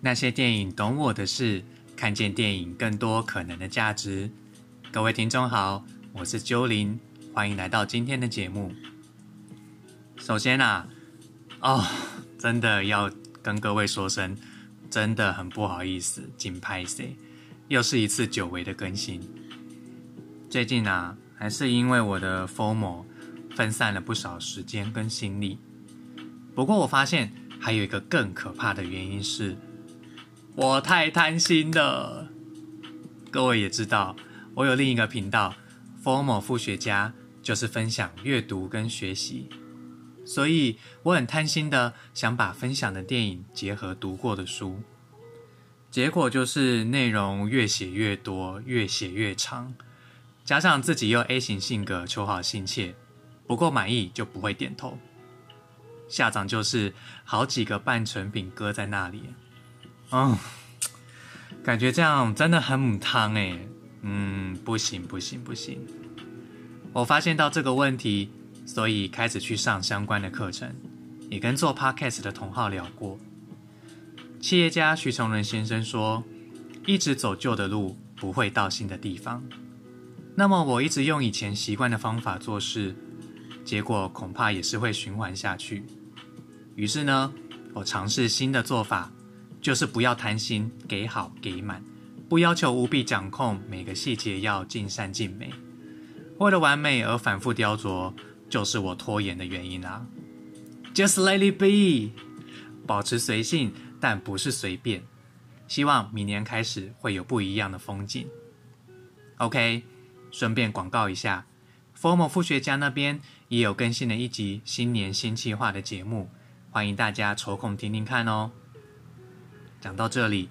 那些电影懂我的事，看见电影更多可能的价值。各位听众好，我是鸠林，欢迎来到今天的节目。首先啊，哦，真的要跟各位说声，真的很不好意思，紧拍 C，又是一次久违的更新。最近啊，还是因为我的 formal 分散了不少时间跟心力。不过我发现还有一个更可怕的原因是。我太贪心了。各位也知道，我有另一个频道 “formal 副学家”，就是分享阅读跟学习，所以我很贪心的想把分享的电影结合读过的书。结果就是内容越写越多，越写越长，加上自己又 A 型性格，求好心切，不够满意就不会点头。下场就是好几个半成品搁在那里。嗯，感觉这样真的很母汤哎，嗯，不行不行不行。我发现到这个问题，所以开始去上相关的课程，也跟做 podcast 的同好聊过。企业家徐崇仁先生说：“一直走旧的路，不会到新的地方。”那么我一直用以前习惯的方法做事，结果恐怕也是会循环下去。于是呢，我尝试新的做法。就是不要贪心，给好给满，不要求无比掌控，每个细节要尽善尽美。为了完美而反复雕琢，就是我拖延的原因啊。Just let it be，保持随性，但不是随便。希望明年开始会有不一样的风景。OK，顺便广告一下，Formal 副学家那边也有更新了一集新年新计划的节目，欢迎大家抽空听听看哦。讲到这里，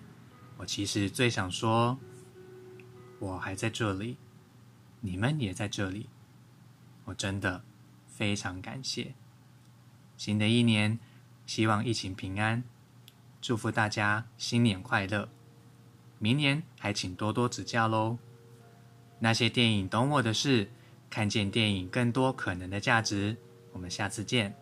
我其实最想说，我还在这里，你们也在这里，我真的非常感谢。新的一年，希望疫情平安，祝福大家新年快乐。明年还请多多指教喽。那些电影懂我的事，看见电影更多可能的价值。我们下次见。